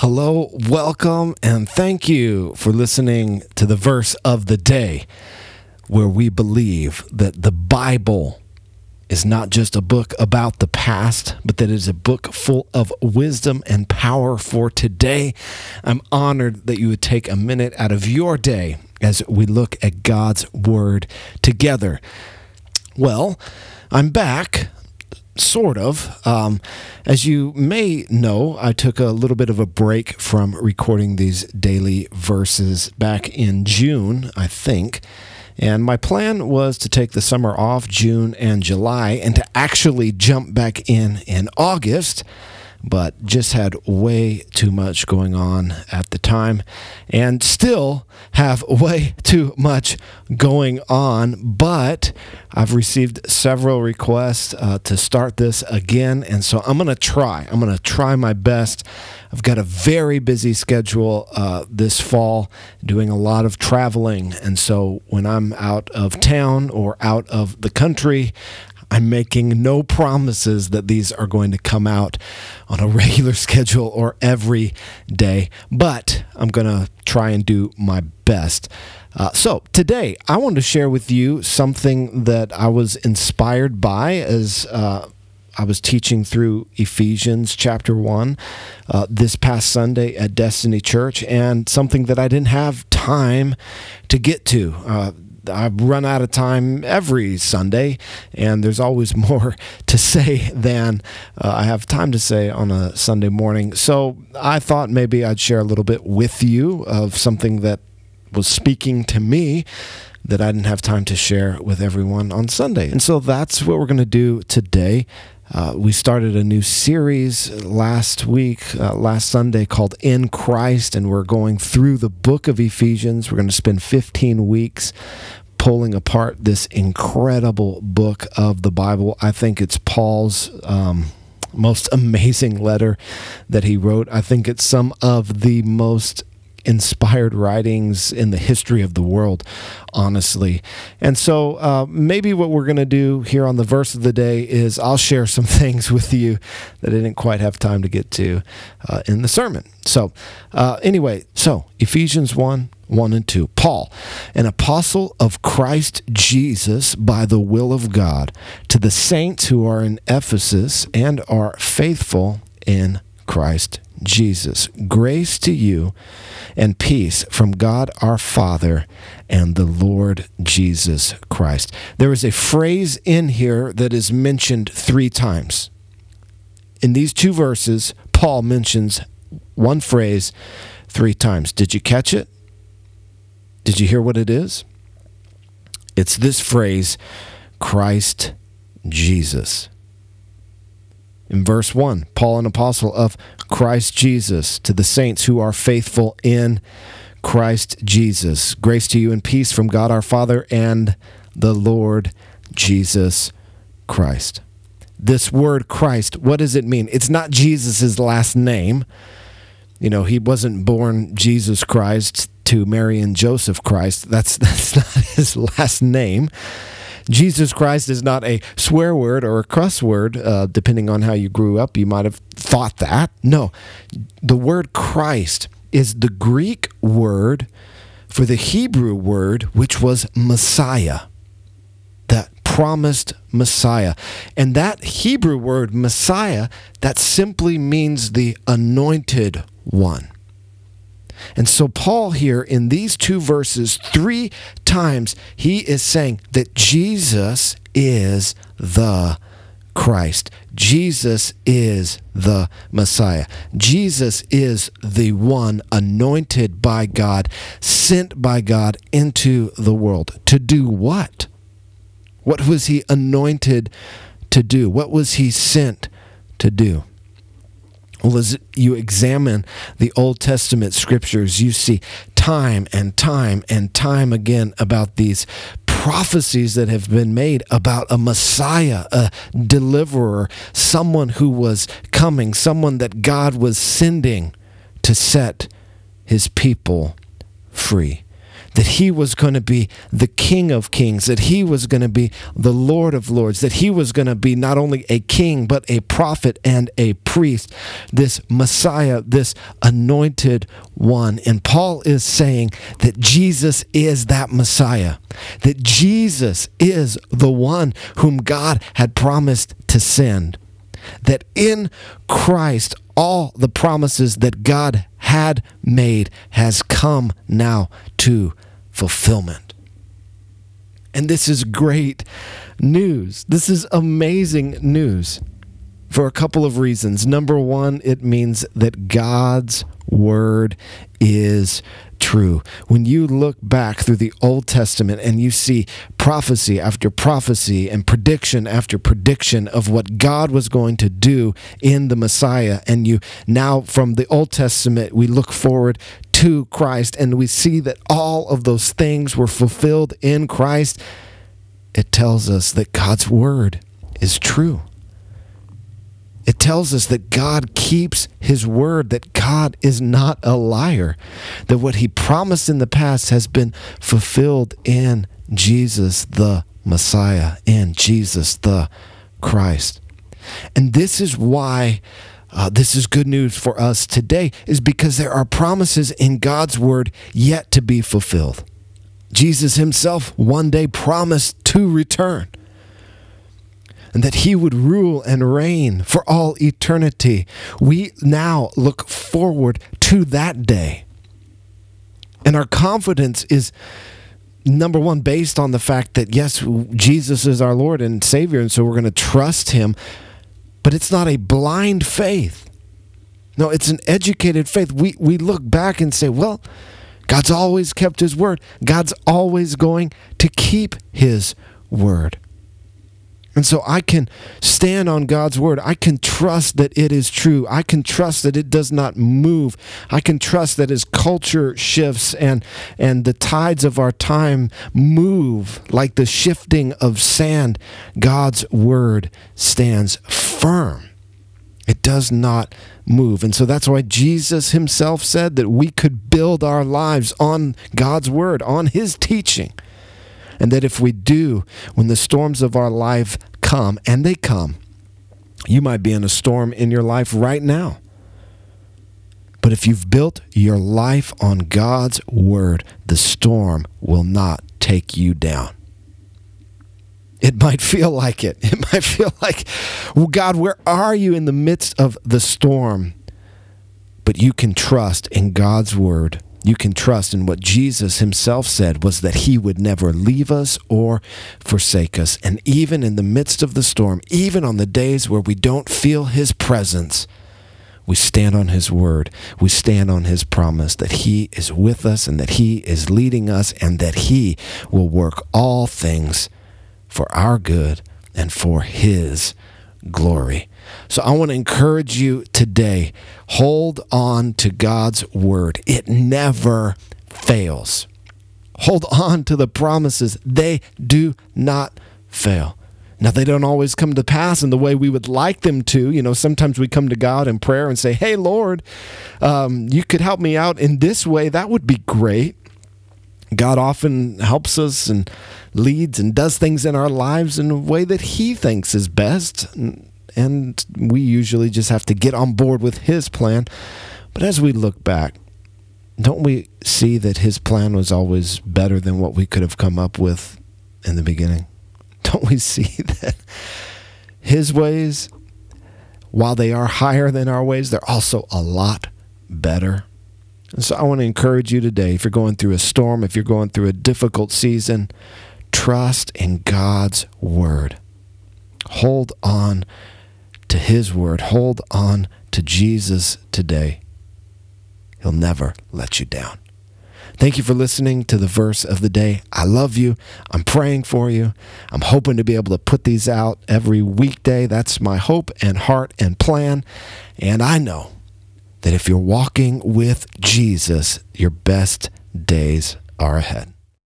Hello, welcome, and thank you for listening to the verse of the day, where we believe that the Bible is not just a book about the past, but that it is a book full of wisdom and power for today. I'm honored that you would take a minute out of your day as we look at God's Word together. Well, I'm back sort of. Um, as you may know, I took a little bit of a break from recording these daily verses back in June, I think. And my plan was to take the summer off, June and July, and to actually jump back in in August but just had way too much going on at the time and still have way too much going on. But I've received several requests uh, to start this again, and so I'm to try. I'm to try my best. I've got a very busy schedule uh, this fall, doing a lot of traveling. And so when I'm out of town or out of the country, I'm making no promises that these are going to come out on a regular schedule or every day, but I'm going to try and do my best. Uh, so, today I want to share with you something that I was inspired by as uh, I was teaching through Ephesians chapter 1 uh, this past Sunday at Destiny Church, and something that I didn't have time to get to. I run out of time every Sunday, and there's always more to say than uh, I have time to say on a Sunday morning. So I thought maybe I'd share a little bit with you of something that was speaking to me that I didn't have time to share with everyone on Sunday. And so that's what we're going to do today. Uh, we started a new series last week, uh, last Sunday, called In Christ, and we're going through the book of Ephesians. We're going to spend 15 weeks pulling apart this incredible book of the Bible. I think it's Paul's. Um, most amazing letter that he wrote. I think it's some of the most inspired writings in the history of the world, honestly. And so, uh, maybe what we're going to do here on the verse of the day is I'll share some things with you that I didn't quite have time to get to uh, in the sermon. So, uh, anyway, so Ephesians 1 1 and 2. Paul, an apostle of Christ Jesus by the will of God, to the saints who are in Ephesus and are faithful in Christ Jesus. Grace to you and peace from God our Father and the Lord Jesus Christ. There is a phrase in here that is mentioned three times. In these two verses, Paul mentions one phrase three times. Did you catch it? Did you hear what it is? It's this phrase Christ Jesus. In verse 1, Paul, an apostle of Christ Jesus, to the saints who are faithful in Christ Jesus. Grace to you and peace from God our Father and the Lord Jesus Christ. This word Christ, what does it mean? It's not Jesus' last name. You know, he wasn't born Jesus Christ to Mary and Joseph Christ. That's that's not his last name. Jesus Christ is not a swear word or a cuss word, uh, depending on how you grew up. You might have thought that. No, the word Christ is the Greek word for the Hebrew word, which was Messiah, that promised Messiah. And that Hebrew word, Messiah, that simply means the anointed one. And so, Paul here in these two verses, three times, he is saying that Jesus is the Christ. Jesus is the Messiah. Jesus is the one anointed by God, sent by God into the world. To do what? What was he anointed to do? What was he sent to do? Well, as you examine the Old Testament scriptures, you see time and time and time again about these prophecies that have been made about a Messiah, a deliverer, someone who was coming, someone that God was sending to set his people free. That he was going to be the King of Kings, that he was going to be the Lord of Lords, that he was going to be not only a king, but a prophet and a priest, this Messiah, this anointed one. And Paul is saying that Jesus is that Messiah, that Jesus is the one whom God had promised to send that in Christ all the promises that God had made has come now to fulfillment. And this is great news. This is amazing news for a couple of reasons. Number one, it means that God's word is true. When you look back through the Old Testament and you see prophecy after prophecy and prediction after prediction of what God was going to do in the Messiah, and you now from the Old Testament, we look forward to Christ and we see that all of those things were fulfilled in Christ, it tells us that God's word is true. It tells us that God keeps his word, that God is not a liar, that what he promised in the past has been fulfilled in Jesus the Messiah, in Jesus the Christ. And this is why uh, this is good news for us today, is because there are promises in God's word yet to be fulfilled. Jesus himself one day promised to return and that he would rule and reign for all eternity. We now look forward to that day. And our confidence is number one based on the fact that yes jesus is our lord and savior and so we're going to trust him but it's not a blind faith no it's an educated faith we we look back and say well god's always kept his word god's always going to keep his word and so I can stand on God's word. I can trust that it is true. I can trust that it does not move. I can trust that as culture shifts and and the tides of our time move like the shifting of sand, God's word stands firm. It does not move. And so that's why Jesus himself said that we could build our lives on God's word, on his teaching. And that if we do, when the storms of our life come, and they come, you might be in a storm in your life right now. But if you've built your life on God's word, the storm will not take you down. It might feel like it. It might feel like, well, God, where are you in the midst of the storm? But you can trust in God's word you can trust in what Jesus himself said was that he would never leave us or forsake us. And even in the midst of the storm, even on the days where we don't feel his presence, we stand on his word. We stand on his promise that he is with us and that he is leading us and that he will work all things for our good and for his glory. So I want to encourage you today hold on to God's word, it never fails. Hold on to the promises, they do not fail. Now, they don't always come to pass in the way we would like them to. You know, sometimes we come to God in prayer and say, Hey, Lord, um, you could help me out in this way. That would be great. God often helps us and leads and does things in our lives in a way that He thinks is best. And we usually just have to get on board with His plan. But as we look back, don't we see that His plan was always better than what we could have come up with in the beginning? Don't we see that His ways, while they are higher than our ways, they're also a lot better? And so I want to encourage you today if you're going through a storm, if you're going through a difficult season, trust in God's word. Hold on to his word. Hold on to Jesus today. He'll never let you down. Thank you for listening to the verse of the day. I love you. I'm praying for you. I'm hoping to be able to put these out every weekday. That's my hope and heart and plan. And I know that if you're walking with Jesus, your best days are ahead.